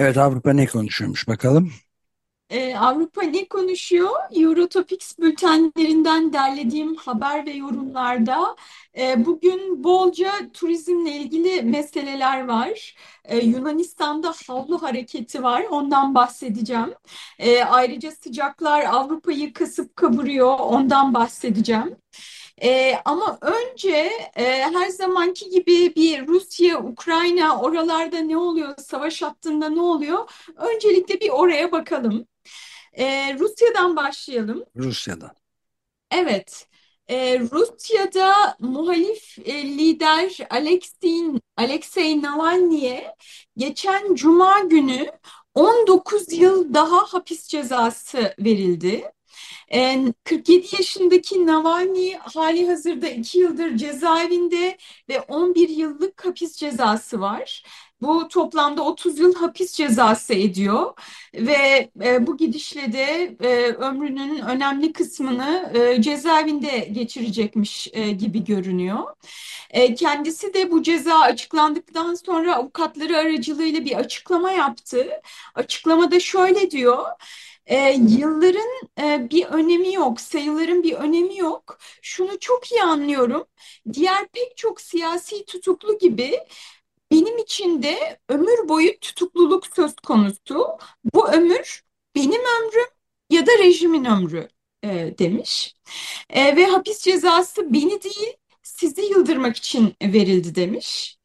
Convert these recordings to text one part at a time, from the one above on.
Evet, Avrupa ne konuşuyormuş bakalım. Ee, Avrupa ne konuşuyor? Eurotopics bültenlerinden derlediğim haber ve yorumlarda e, bugün bolca turizmle ilgili meseleler var. E, Yunanistan'da havlu hareketi var, ondan bahsedeceğim. E, ayrıca sıcaklar Avrupa'yı kasıp kavuruyor, ondan bahsedeceğim. E, ama önce e, her zamanki gibi bir Rusya, Ukrayna oralarda ne oluyor, savaş hattında ne oluyor? Öncelikle bir oraya bakalım. E, Rusya'dan başlayalım. Rusya'dan. Evet, e, Rusya'da muhalif e, lider Alexei, Alexei Navalny'e geçen Cuma günü 19 yıl daha hapis cezası verildi. 47 yaşındaki Navalny hali hazırda 2 yıldır cezaevinde ve 11 yıllık hapis cezası var. Bu toplamda 30 yıl hapis cezası ediyor ve e, bu gidişle de e, ömrünün önemli kısmını e, cezaevinde geçirecekmiş e, gibi görünüyor. E, kendisi de bu ceza açıklandıktan sonra avukatları aracılığıyla bir açıklama yaptı. Açıklamada şöyle diyor. E, yılların e, bir önemi yok, sayıların bir önemi yok. Şunu çok iyi anlıyorum. Diğer pek çok siyasi tutuklu gibi benim için de ömür boyu tutukluluk söz konusu. Bu ömür benim ömrüm ya da rejimin ömrü e, demiş. E, ve hapis cezası beni değil sizi yıldırmak için verildi demiş.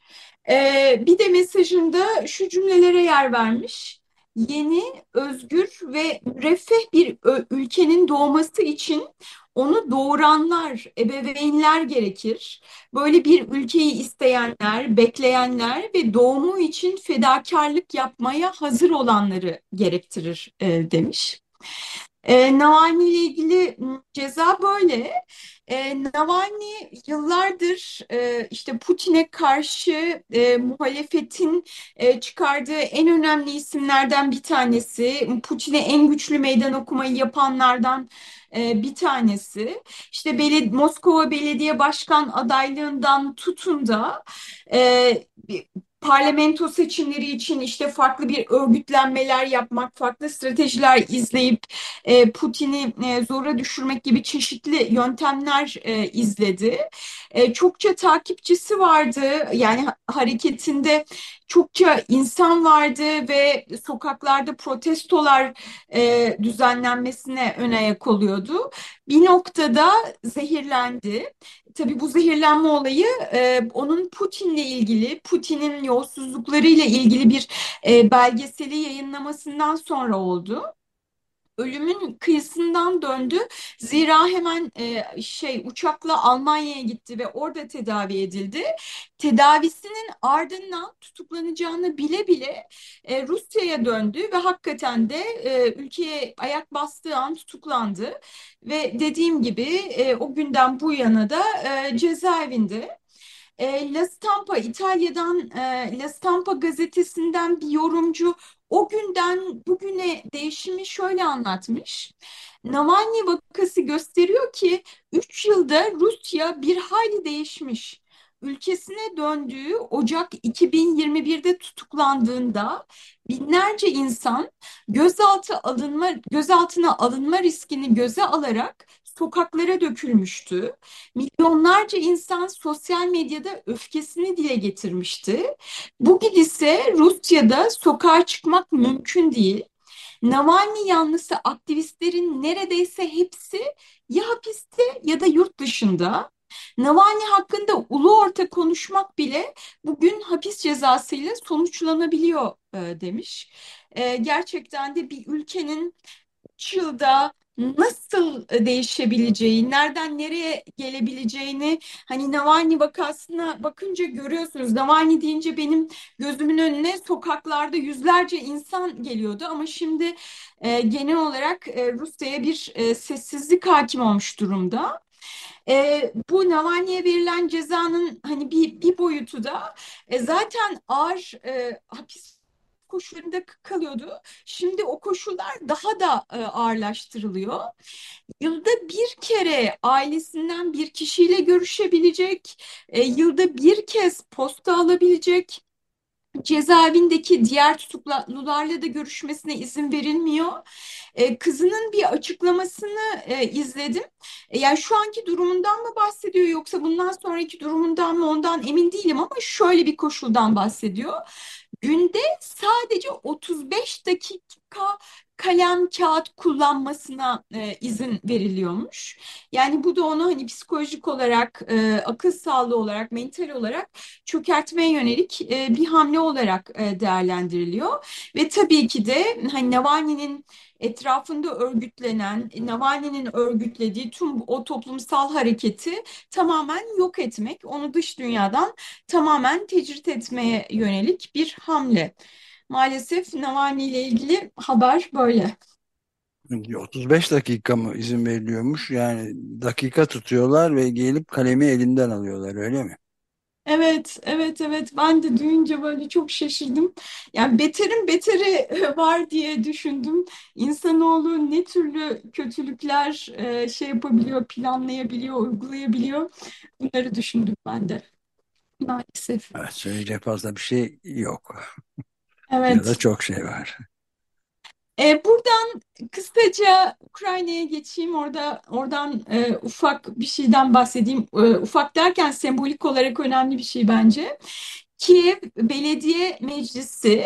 E, bir de mesajında şu cümlelere yer vermiş yeni, özgür ve müreffeh bir ülkenin doğması için onu doğuranlar, ebeveynler gerekir. Böyle bir ülkeyi isteyenler, bekleyenler ve doğumu için fedakarlık yapmaya hazır olanları gerektirir e, demiş. E, Navalny ile ilgili ceza böyle. E, Navalny yıllardır e, işte Putin'e karşı e, muhalefetin e, çıkardığı en önemli isimlerden bir tanesi. Putin'e en güçlü meydan okumayı yapanlardan e, bir tanesi. İşte Beled Moskova Belediye Başkan adaylığından tutun da e, parlamento seçimleri için işte farklı bir örgütlenmeler yapmak, farklı stratejiler izleyip e, Putin'i e, zora düşürmek gibi çeşitli yöntemler e, izledi. E, çokça takipçisi vardı. Yani hareketinde çokça insan vardı ve sokaklarda protestolar e, düzenlenmesine ön ayak oluyordu. Bir noktada zehirlendi. Tabii bu zehirlenme olayı e, onun Putin'le ilgili, Putin'in yolsuzluklarıyla ilgili bir e, belgeseli yayınlamasından sonra oldu ölümün kıyısından döndü. Zira hemen e, şey uçakla Almanya'ya gitti ve orada tedavi edildi. Tedavisinin ardından tutuklanacağını bile bile e, Rusya'ya döndü ve hakikaten de e, ülkeye ayak bastığı an tutuklandı. Ve dediğim gibi e, o günden bu yana da e, cezaevinde. E, La Stampa İtalya'dan e, La Stampa gazetesinden bir yorumcu o günden bugüne değişimi şöyle anlatmış. Navalny vakası gösteriyor ki 3 yılda Rusya bir hayli değişmiş. Ülkesine döndüğü Ocak 2021'de tutuklandığında binlerce insan gözaltı alınma gözaltına alınma riskini göze alarak sokaklara dökülmüştü. Milyonlarca insan sosyal medyada öfkesini dile getirmişti. Bugün ise Rusya'da sokağa çıkmak mümkün değil. Navalny yanlısı aktivistlerin neredeyse hepsi ya hapiste ya da yurt dışında. Navalny hakkında ulu orta konuşmak bile bugün hapis cezasıyla sonuçlanabiliyor e, demiş. E, gerçekten de bir ülkenin üç yılda nasıl değişebileceği, nereden nereye gelebileceğini hani Navalny vakasına bakınca görüyorsunuz. Navalny deyince benim gözümün önüne sokaklarda yüzlerce insan geliyordu ama şimdi e, genel olarak e, Rusya'ya bir e, sessizlik hakim olmuş durumda. E, bu Navalny'e verilen cezanın hani bir, bir boyutu da e, zaten ağır e, hapis koşullarında kalıyordu. Şimdi o koşullar daha da e, ağırlaştırılıyor. Yılda bir kere ailesinden bir kişiyle görüşebilecek, e, yılda bir kez posta alabilecek cezaevindeki diğer tutuklularla da görüşmesine izin verilmiyor. Ee, kızının bir açıklamasını e, izledim. E, yani şu anki durumundan mı bahsediyor yoksa bundan sonraki durumundan mı ondan emin değilim ama şöyle bir koşuldan bahsediyor. Günde sadece 35 dakika kalem kağıt kullanmasına e, izin veriliyormuş. Yani bu da onu hani psikolojik olarak, e, akıl sağlığı olarak, mental olarak çökertmeye yönelik e, bir hamle olarak e, değerlendiriliyor. Ve tabii ki de hani Navalny'nin etrafında örgütlenen, Navalny'nin örgütlediği tüm o toplumsal hareketi tamamen yok etmek, onu dış dünyadan tamamen tecrit etmeye yönelik bir hamle. Maalesef Navalny ile ilgili haber böyle. 35 dakika mı izin veriliyormuş? Yani dakika tutuyorlar ve gelip kalemi elinden alıyorlar öyle mi? Evet, evet, evet. Ben de duyunca böyle çok şaşırdım. Yani beterin beteri var diye düşündüm. İnsanoğlu ne türlü kötülükler e, şey yapabiliyor, planlayabiliyor, uygulayabiliyor. Bunları düşündüm ben de maalesef. Evet, söyleyecek fazla bir şey yok. Ya da Evet. çok şey var. E, buradan kısaca Ukrayna'ya geçeyim. Orada oradan e, ufak bir şeyden bahsedeyim. E, ufak derken sembolik olarak önemli bir şey bence. Kiev Belediye Meclisi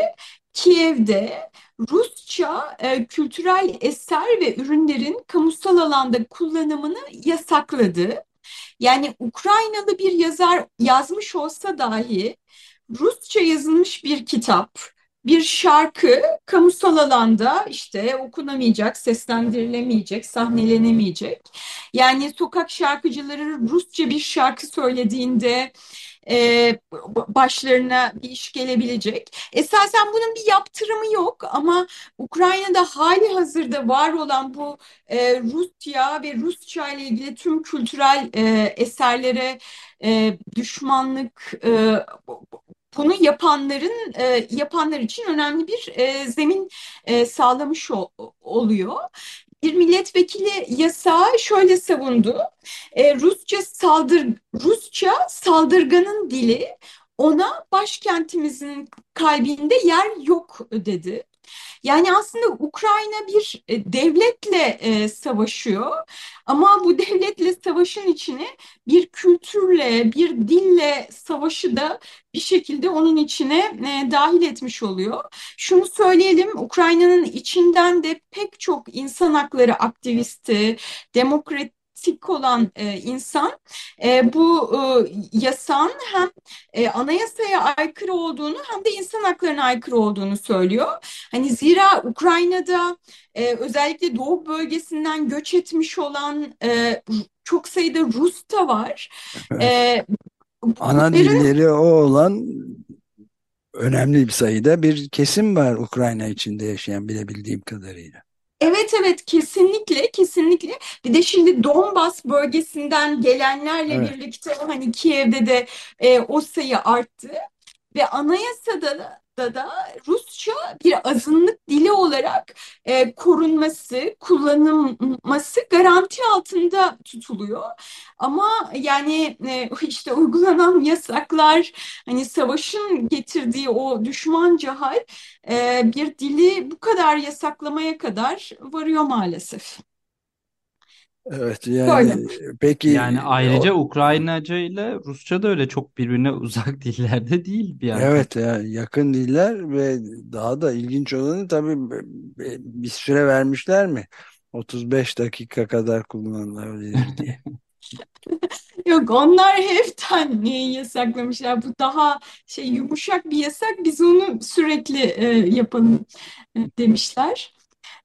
Kiev'de Rusça e, kültürel eser ve ürünlerin kamusal alanda kullanımını yasakladı. Yani Ukraynalı bir yazar yazmış olsa dahi Rusça yazılmış bir kitap, bir şarkı kamusal alanda işte okunamayacak, seslendirilemeyecek, sahnelenemeyecek. Yani sokak şarkıcıları Rusça bir şarkı söylediğinde e, başlarına bir iş gelebilecek. Esasen bunun bir yaptırımı yok ama Ukrayna'da hali hazırda var olan bu e, Rusya ve Rusça ile ilgili tüm kültürel e, eserlere e, düşmanlık e, bunu yapanların e, yapanlar için önemli bir e, zemin e, sağlamış ol, oluyor. Bir milletvekili yasağı şöyle savundu. E, Rusça saldır Rusça saldırganın dili ona başkentimizin kalbinde yer yok dedi. Yani aslında Ukrayna bir e, devletle e, savaşıyor ama bu devletle savaşın içine bir kültürle, bir dille savaşı da bir şekilde onun içine e, dahil etmiş oluyor. Şunu söyleyelim, Ukrayna'nın içinden de pek çok insan hakları aktivisti, demokrat fanatik olan e, insan e, bu e, yasağın hem e, anayasaya aykırı olduğunu hem de insan haklarına aykırı olduğunu söylüyor. Hani zira Ukrayna'da e, özellikle doğu bölgesinden göç etmiş olan e, çok sayıda Rus da var. Evet. E, Ana dilleri o olan önemli bir sayıda bir kesim var Ukrayna içinde yaşayan bilebildiğim kadarıyla. Evet evet kesinlikle kesinlikle bir de şimdi Donbas bölgesinden gelenlerle Evet. birlikte hani Kiev'de de e, o sayı arttı ve anayasada da, da, da Rusça bir azınlık dili olarak e, korunması, kullanılması garanti altında tutuluyor. Ama yani e, işte uygulanan yasaklar hani savaşın getirdiği o düşmanca hal e, bir dili bu kadar yasaklamaya kadar varıyor maalesef. Evet yani Böyle. peki Yani o, ayrıca Ukraynaca ile Rusça da öyle çok birbirine uzak dillerde değil bir yandan. evet ya yakın diller ve daha da ilginç olanı tabii bir süre vermişler mi? 35 dakika kadar kullanılabilir diye. Yok onlar hepten yasaklamışlar. Bu daha şey yumuşak bir yasak. Biz onu sürekli e, yapalım e, demişler.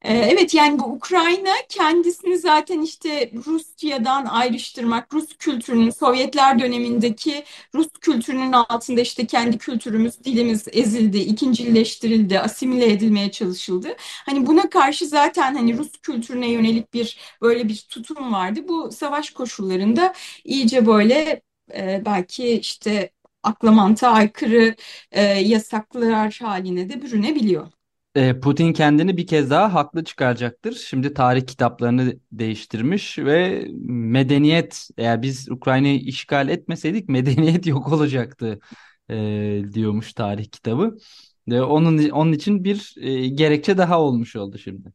Ee, Evet yani bu Ukrayna kendisini zaten işte Rusya'dan ayrıştırmak, Rus kültürünün Sovyetler dönemindeki Rus kültürünün altında işte kendi kültürümüz, dilimiz ezildi, ikincileştirildi, asimile edilmeye çalışıldı. Hani buna karşı zaten hani Rus kültürüne yönelik bir böyle bir tutum vardı. Bu savaş koşullarında iyice böyle e, belki işte akla aykırı e, yasaklar haline de bürünebiliyor. E, Putin kendini bir kez daha haklı çıkaracaktır. Şimdi tarih kitaplarını değiştirmiş ve medeniyet eğer biz Ukrayna'yı işgal etmeseydik medeniyet yok olacaktı e, diyormuş tarih kitabı. E, onun onun için bir e, gerekçe daha olmuş oldu şimdi.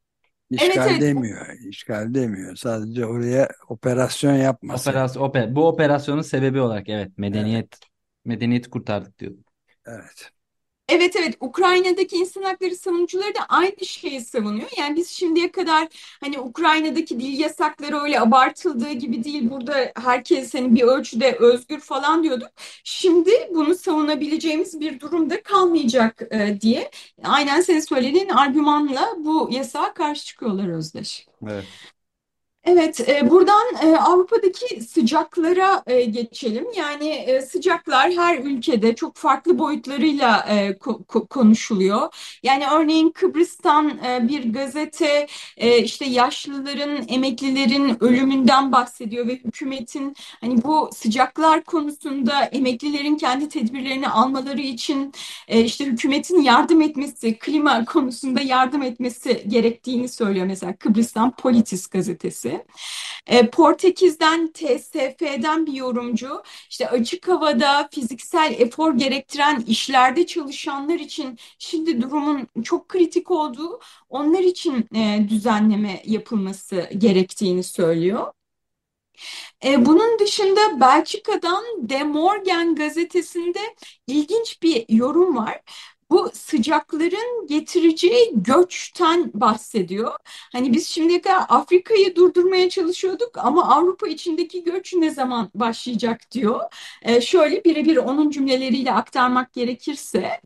Evet İşgal evet demiyor, işgal demiyor. Sadece oraya operasyon yapması. Operasyon, oper, bu operasyonun sebebi olarak evet Evet, medeniyet medeniyeti kurtardık diyor. evet. Evet evet Ukrayna'daki insan hakları savunucuları da aynı şeyi savunuyor. Yani biz şimdiye kadar hani Ukrayna'daki dil yasakları öyle abartıldığı gibi değil. Burada herkes hani bir ölçüde özgür falan diyorduk. Şimdi bunu savunabileceğimiz bir durumda kalmayacak e, diye aynen senin söylediğin argümanla bu yasağa karşı çıkıyorlar Özdeş. Evet. Evet, e, buradan e, Avrupa'daki sıcaklara e, geçelim. Yani sıcaklar her ülkede çok farklı boyutlarıyla ko- ko- konuşuluyor. Yani örneğin Kıbrıs'tan bir gazete işte yaşlıların, emeklilerin ölümünden bahsediyor ve hükümetin hani bu sıcaklar konusunda emeklilerin kendi tedbirlerini almaları için işte hükümetin yardım etmesi, klima konusunda yardım etmesi gerektiğini söylüyor mesela Kıbrıs'tan Politis gazetesi. E, Portekiz'den, TSF'den bir yorumcu, işte açık havada fiziksel efor gerektiren işlerde çalışanlar için şimdi durumun çok kritik olduğu, onlar için e, düzenleme yapılması gerektiğini söylüyor. E, bunun dışında Belçika'dan De Morgen gazetesinde ilginç bir yorum var. Bu sıcakların getireceği göçten bahsediyor. Hani biz şimdiye kadar Afrika'yı durdurmaya çalışıyorduk ama Avrupa içindeki göç ne zaman başlayacak diyor. E, şöyle birebir onun cümleleriyle aktarmak gerekirse.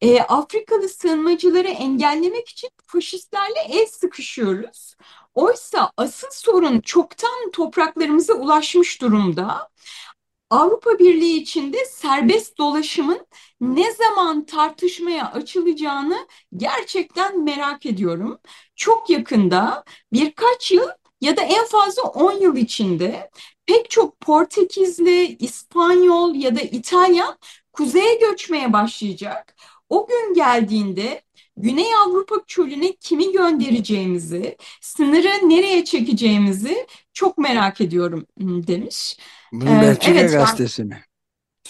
E, Afrikalı sığınmacıları engellemek için faşistlerle el sıkışıyoruz. Oysa asıl sorun çoktan topraklarımıza ulaşmış durumda. Avrupa Birliği içinde serbest dolaşımın ne zaman tartışmaya açılacağını gerçekten merak ediyorum. Çok yakında birkaç yıl ya da en fazla 10 yıl içinde pek çok Portekizli, İspanyol ya da İtalyan kuzeye göçmeye başlayacak. O gün geldiğinde Güney Avrupa çölüne kimi göndereceğimizi, sınırı nereye çekeceğimizi çok merak ediyorum demiş. Bunu Ee, Belçika evet ben gazetesi mi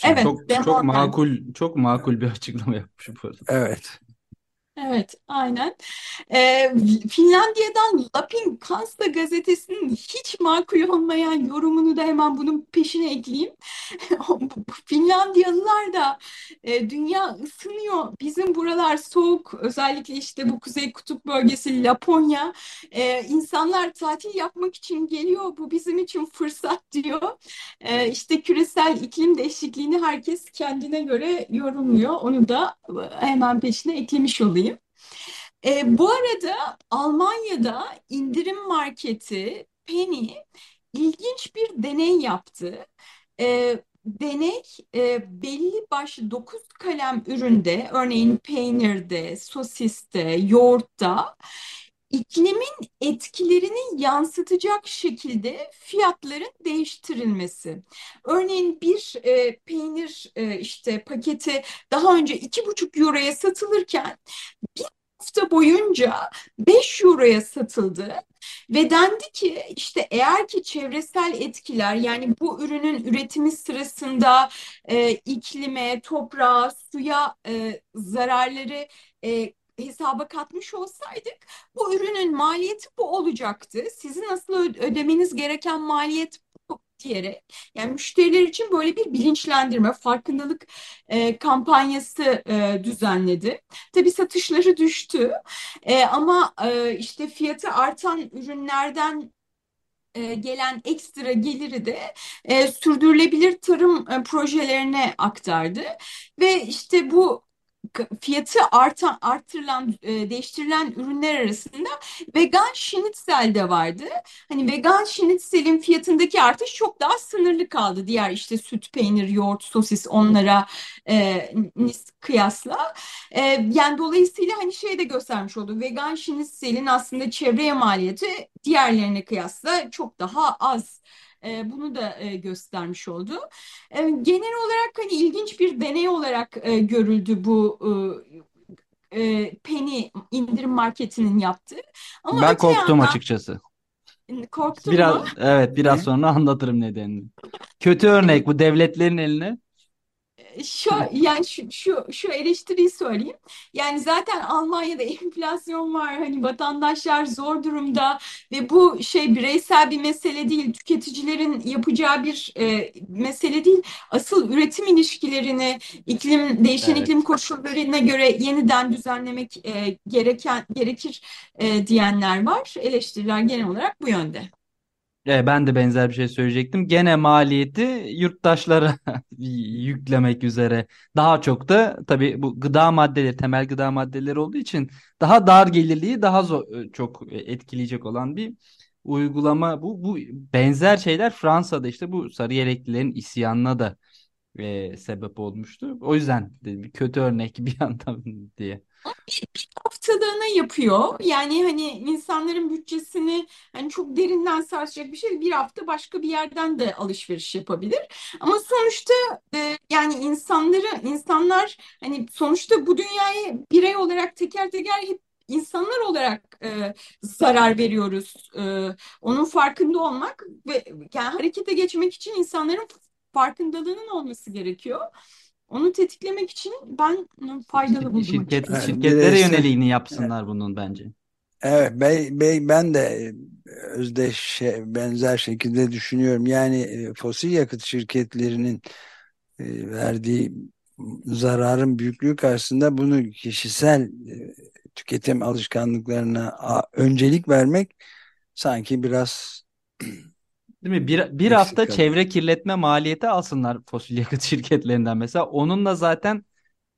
evet? Çok çok makul çok makul bir açıklama yapmış bu arada. Evet. Evet, aynen. Ee, Finlandiya'dan Lapin Kansa gazetesinin hiç makul olmayan yorumunu da hemen bunun peşine ekleyeyim. Finlandiyalılar da e, dünya ısınıyor. Bizim buralar soğuk. Özellikle işte bu Kuzey Kutup bölgesi Laponya. E, insanlar tatil yapmak için geliyor. Bu bizim için fırsat diyor. E, işte küresel iklim değişikliğini herkes kendine göre yorumluyor. Onu da hemen peşine eklemiş olayım. E, bu arada Almanya'da indirim marketi Penny ilginç bir deney yaptı. E, deney e, belli başlı 9 kalem üründe, örneğin peynirde, sosiste, yoğurtta iklimin etkilerini yansıtacak şekilde fiyatların değiştirilmesi. Örneğin bir e, peynir e, işte paketi daha önce iki buçuk euroya satılırken bir hafta boyunca 5 euroya satıldı. Ve dendi ki işte eğer ki çevresel etkiler yani bu ürünün üretimi sırasında e, iklime, toprağa, suya e, zararları e, hesaba katmış olsaydık bu ürünün maliyeti bu olacaktı. Sizin nasıl ödemeniz gereken maliyet bu diyerek yani müşteriler için böyle bir bilinçlendirme, farkındalık e, kampanyası e, düzenledi. Tabii satışları düştü e, ama e, işte fiyatı artan ürünlerden e, gelen ekstra geliri de e, sürdürülebilir tarım e, projelerine aktardı ve işte bu fiyatı artan artırılan e, değiştirilen ürünler arasında vegan şinitzel de vardı. Hani vegan şinitzelin fiyatındaki artış çok daha sınırlı kaldı. Diğer işte süt, peynir, yoğurt, sosis onlara e, kıyasla. E, yani dolayısıyla hani şey de göstermiş oldu. Vegan şinitzelin aslında çevreye maliyeti diğerlerine kıyasla çok daha az. E, bunu da e, göstermiş oldu. E, genel olarak hani ilginç bir deney olarak görüldü bu Penny indirim marketinin yaptığı. Ama ben korktum yandan, açıkçası. Korktun Biraz mu? evet biraz sonra anlatırım nedenini. Kötü örnek bu devletlerin eline şu yani şu, şu şu eleştiriyi söyleyeyim. Yani zaten Almanya'da enflasyon var. Hani vatandaşlar zor durumda ve bu şey bireysel bir mesele değil. Tüketicilerin yapacağı bir e, mesele değil. Asıl üretim ilişkilerini iklim değişen Evet. iklim koşullarına göre yeniden düzenlemek e, gereken gerekir e, diyenler var. Eleştiriler genel olarak bu yönde. E, ben de benzer bir şey söyleyecektim. Gene maliyeti yurttaşlara yüklemek üzere. Daha çok da tabii bu gıda maddeleri, temel gıda maddeleri olduğu için daha dar gelirliği daha zor, e, çok etkileyecek olan bir uygulama. Bu, bu benzer şeyler Fransa'da işte bu sarı yeleklilerin isyanına da e, sebep olmuştu. O yüzden dedim, kötü örnek bir yandan diye haftalığına yapıyor. Yani hani insanların bütçesini hani çok derinden sarsacak bir şey. Bir hafta başka bir yerden de alışveriş yapabilir. Ama sonuçta e, yani insanları insanlar hani sonuçta bu dünyayı birey olarak teker teker hep insanlar olarak e, zarar veriyoruz. E, onun farkında olmak ve yani harekete geçmek için insanların farkındalığının olması gerekiyor. Onu tetiklemek için ben faydalı buldum Şirket, açıkçası. şirketlere Bireysel- yöneliğini yapsınlar bunun bence. Evet, ben, ben, ben de özdeş benzer şekilde düşünüyorum. Yani e, fosil yakıt şirketlerinin e, verdiği zararın büyüklüğü karşısında bunu kişisel e, tüketim alışkanlıklarına a, öncelik vermek sanki biraz Değil mi? Bir, bir hafta çevre kirletme maliyeti alsınlar fosil yakıt şirketlerinden mesela. Onunla zaten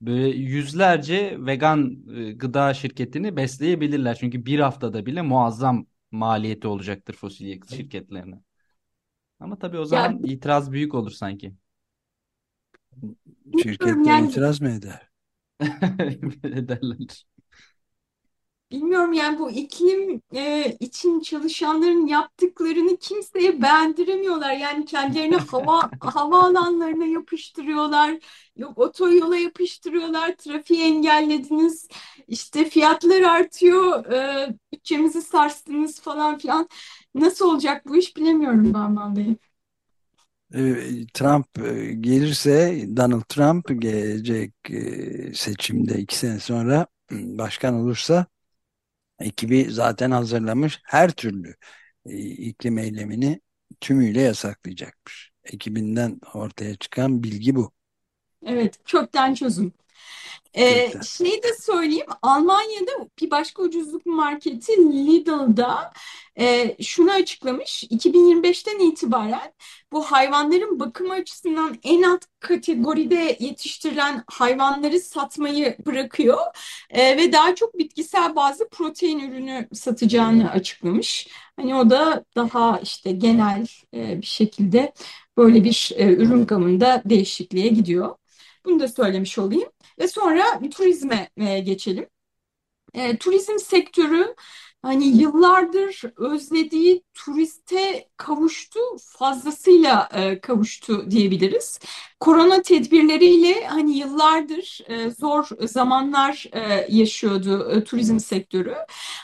böyle yüzlerce vegan e, gıda şirketini besleyebilirler. Çünkü bir haftada bile muazzam maliyeti olacaktır fosil yakıt şirketlerine. Ama tabii o zaman itiraz büyük olur sanki. şirketler yani- itiraz mı eder? Ederler. Bilmiyorum yani bu iklim e, için çalışanların yaptıklarını kimseye beğendiremiyorlar. Yani kendilerini hava havaalanlarına yapıştırıyorlar. Yok otoyola yapıştırıyorlar. Trafiği engellediniz. İşte fiyatlar artıyor. E, bütçemizi sarstınız falan filan. Nasıl olacak bu iş bilemiyorum Bahman Bey. Ee, Trump e, gelirse Donald Trump gelecek e, seçimde iki sene sonra başkan olursa ekibi zaten hazırlamış her türlü e, iklim eylemini tümüyle yasaklayacakmış. Ekibinden ortaya çıkan bilgi bu. Evet, kökten çözüm. Ee, şeyi de söyleyeyim, Almanya'da bir başka ucuzluk marketi Lidl'da e, şunu açıklamış, 2025'ten itibaren bu hayvanların bakımı açısından en alt kategoride yetiştirilen hayvanları satmayı bırakıyor e, ve daha çok bitkisel bazı protein ürünü satacağını açıklamış. Hani o da daha işte genel e, bir şekilde böyle bir e, ürün gamında değişikliğe gidiyor. Bunu da söylemiş olayım. Ve sonra turizme e, geçelim. E, turizm sektörü hani yıllardır özlediği turiste kavuştu, fazlasıyla e, kavuştu diyebiliriz. Korona tedbirleriyle hani yıllardır e, zor zamanlar e, yaşıyordu e, turizm sektörü.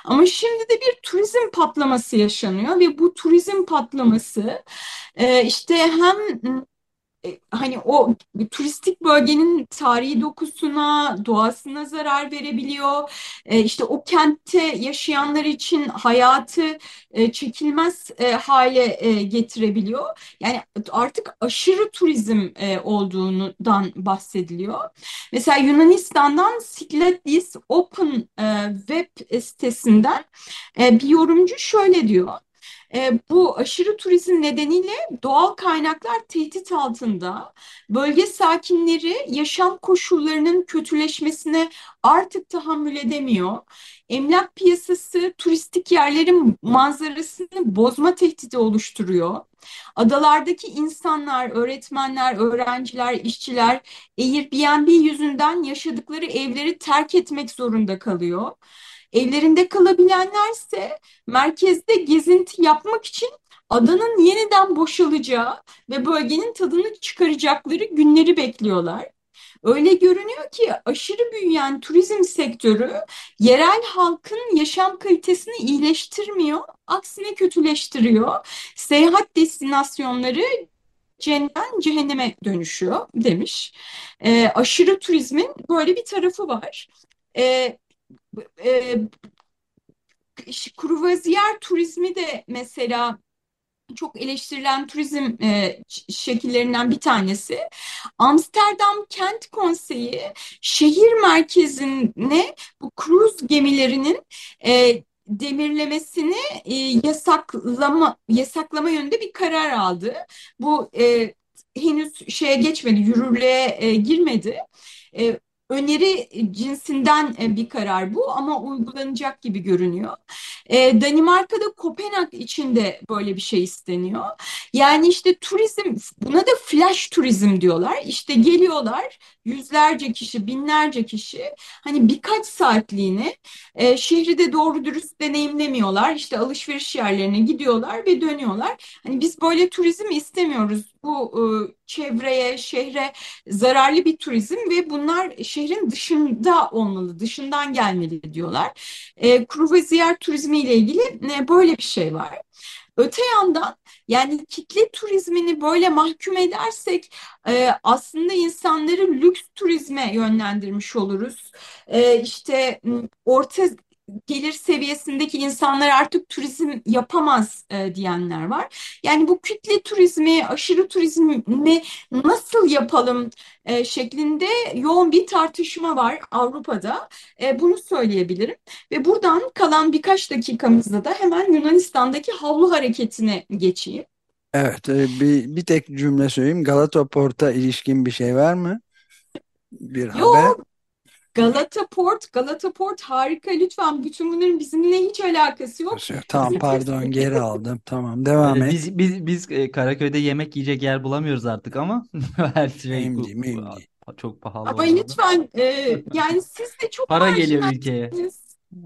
Ama şimdi de bir turizm patlaması yaşanıyor ve bu turizm patlaması e, işte hem hani o turistik bölgenin tarihi dokusuna, doğasına zarar verebiliyor. E, işte o kentte yaşayanlar için hayatı e, çekilmez e, hale e, getirebiliyor. Yani artık aşırı turizm e, olduğundan bahsediliyor. Mesela Yunanistan'dan Sikletlis Open e, web sitesinden e, bir yorumcu şöyle diyor. E, bu aşırı turizm nedeniyle doğal kaynaklar tehdit altında. Bölge sakinleri yaşam koşullarının kötüleşmesine artık tahammül edemiyor. Emlak piyasası turistik yerlerin manzarasını bozma tehdidi oluşturuyor. Adalardaki insanlar, öğretmenler, öğrenciler, işçiler Airbnb yüzünden yaşadıkları evleri terk etmek zorunda kalıyor. Evlerinde kalabilenlerse merkezde gezinti yapmak için adanın yeniden boşalacağı ve bölgenin tadını çıkaracakları günleri bekliyorlar. Öyle görünüyor ki aşırı büyüyen turizm sektörü yerel halkın yaşam kalitesini iyileştirmiyor, aksine kötüleştiriyor. Seyahat destinasyonları cennetten cehenneme dönüşüyor demiş. E, aşırı turizmin böyle bir tarafı var. E, e, kruvaziyer turizmi de mesela çok eleştirilen turizm e, şekillerinden bir tanesi. Amsterdam Kent Konseyi şehir merkezine bu kruz gemilerinin e, demirlemesini e, yasaklama yasaklama yönünde bir karar aldı. Bu e, henüz şeye geçmedi, yürürlüğe e, girmedi. E, öneri cinsinden e, bir karar bu ama uygulanacak gibi görünüyor. E, Danimarka'da Kopenhag içinde böyle bir şey isteniyor. Yani işte turizm buna da flash turizm diyorlar. İşte geliyorlar yüzlerce kişi, binlerce kişi hani birkaç saatliğine e, şehri de doğru dürüst deneyimlemiyorlar. İşte alışveriş yerlerine gidiyorlar ve dönüyorlar. Hani biz böyle turizm istemiyoruz. Bu e, çevreye, şehre zararlı bir turizm ve bunlar şehrin dışında olmalı, dışından gelmeli diyorlar. E, kruvaziyer turizmi ile ilgili e, böyle bir şey var. Öte yandan yani kitle turizmini böyle mahkum edersek e, aslında insanları lüks turizme yönlendirmiş oluruz. E, işte orta gelir seviyesindeki insanlar artık turizm yapamaz e, diyenler var. Yani bu kütle turizmi, aşırı turizmi nasıl yapalım e, şeklinde yoğun bir tartışma var Avrupa'da. E, bunu söyleyebilirim. Ve buradan kalan birkaç dakikamızda da hemen Yunanistan'daki havlu hareketine geçeyim. Evet, e, bir, bir tek cümle söyleyeyim. Galata Port'a ilişkin bir şey var mı? Bir Yok, haber. Galata Port, Galata Port harika lütfen. Bütün bunların bizimle hiç alakası yok. Tamam pardon geri aldım. Tamam devam Ee, et. Biz biz biz e, Karaköy'de yemek yiyecek yer bulamıyoruz artık ama her şey bu- değil. çok pahalı Ama oldu. lütfen e, yani siz de çok Para geliyor ülkeye. Evet.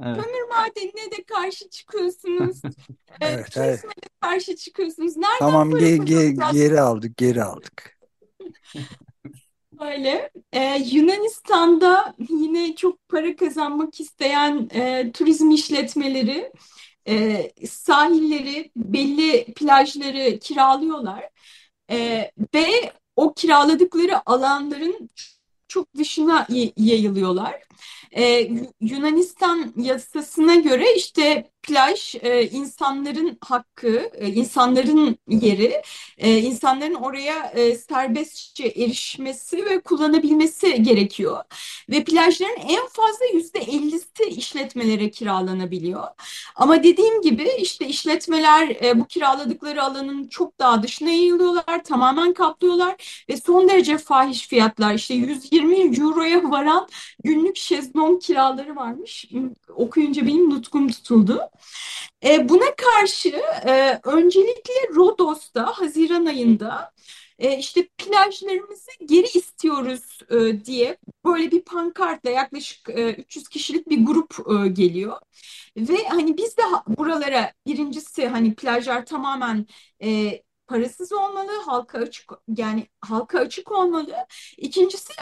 Kömür madenine de karşı çıkıyorsunuz. E, Evet, evet. turizme de karşı çıkıyorsunuz. Nereden Tamam ge- ge- geri aldık, geri aldık. Öyle. Ee, Yunanistan'da yine çok para kazanmak isteyen e, turizm işletmeleri e, sahilleri, belli plajları kiralıyorlar. E, ve o kiraladıkları alanların çok dışına yayılıyorlar. Ee, Yunanistan yasasına göre işte plaj e, insanların hakkı, e, insanların yeri, e, insanların oraya e, serbestçe erişmesi ve kullanabilmesi gerekiyor. Ve plajların en fazla yüzde ellisi işletmelere kiralanabiliyor. Ama dediğim gibi işte işletmeler e, bu kiraladıkları alanın çok daha dışına yayılıyorlar, tamamen kaplıyorlar ve son derece fahiş fiyatlar işte 120 euroya varan günlük şezlong kiraları varmış. Okuyunca benim nutkum tutuldu. E, buna karşı e, öncelikle Rodos'ta Haziran ayında e, işte plajlarımızı geri istiyoruz e, diye böyle bir pankartla yaklaşık e, 300 kişilik bir grup e, geliyor. Ve hani biz de buralara birincisi hani plajlar tamamen e, parasız olmalı, halka açık yani halka açık olmalı. İkincisi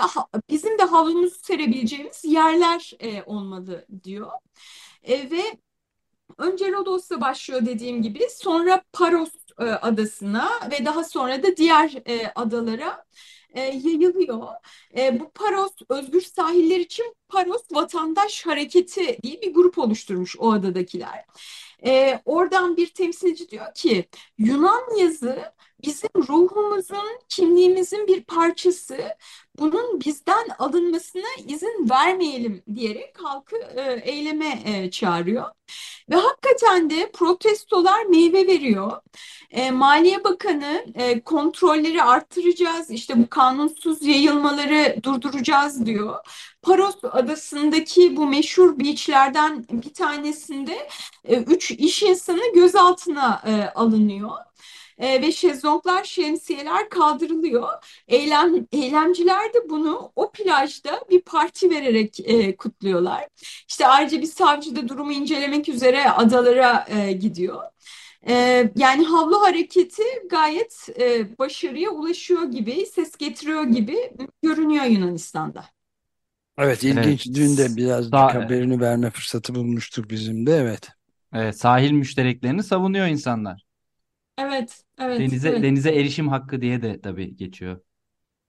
bizim de havlumuzu serebileceğimiz yerler e, olmalı diyor. E, ve önce Rodos'ta başlıyor dediğim gibi, sonra Paros e, adasına ve daha sonra da diğer e, adalara e, yayılıyor. E, bu Paros Özgür Sahiller için Paros Vatandaş Hareketi diye bir grup oluşturmuş o adadakiler. E, oradan bir temsilci diyor ki Yunan yazı bizim ruhumuzun, kimliğimizin bir parçası. Bunun bizden alınmasına izin vermeyelim diyerek halkı e, eyleme e, çağırıyor. Ve hakikaten de protestolar meyve veriyor. E, Maliye Bakanı e, kontrolleri arttıracağız, işte bu kanunsuz yayılmaları durduracağız diyor. Paros adasındaki bu meşhur beachlerden bir tanesinde e, üç iş insanı gözaltına e, alınıyor e, ve şezlonglar, şemsiyeler kaldırılıyor. Eylem, eylemciler de bunu o plajda bir parti vererek e, kutluyorlar. İşte ayrıca bir savcı da durumu incelemek üzere adalara e, gidiyor. E, yani havlu hareketi gayet e, başarıya ulaşıyor gibi, ses getiriyor gibi görünüyor Yunanistan'da. Evet ilginç. Evet. Dün de birazcık Sa- haberini verme fırsatı bulmuştuk bizim de. Evet. Evet, sahil müştereklerini savunuyor insanlar. Evet, evet, Denize evet, denize erişim hakkı diye de tabii geçiyor.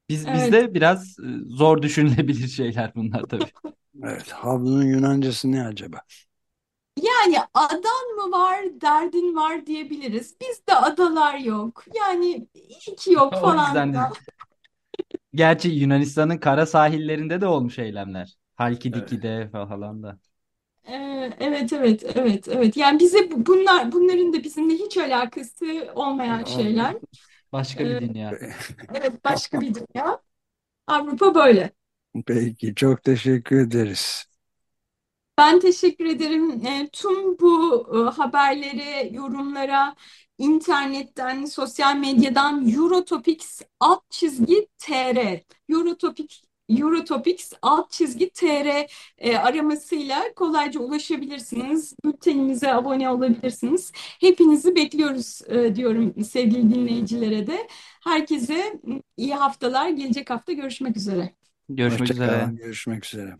Biz evet. bizde biraz e, zor düşünülebilir şeyler bunlar tabii. Evet. Havlunun Yunancası ne acaba? Yani adan mı var, derdin var diyebiliriz. Bizde adalar yok. Yani iyi ki yok O falan. yüzden de- Gerçi Yunanistan'ın kara sahillerinde de olmuş eylemler. Halkidiki'de falan da. Ee, evet, evet, evet, evet. Yani bize bu- bunlar, bunların da bizimle hiç alakası olmayan şeyler. Başka bir Ee, dünya. Evet, başka bir dünya. Avrupa böyle. Peki çok teşekkür ederiz. Ben teşekkür ederim. E, tüm bu e, haberlere, yorumlara internetten, sosyal medyadan Eurotopics alt çizgi TR, Eurotopics, Eurotopics alt çizgi TR e, aramasıyla kolayca ulaşabilirsiniz. Bültenimize abone olabilirsiniz. Hepinizi bekliyoruz e, diyorum sevgili dinleyicilere de. Herkese iyi haftalar. Gelecek hafta görüşmek üzere. Görüşmek üzere. Görüşmek üzere.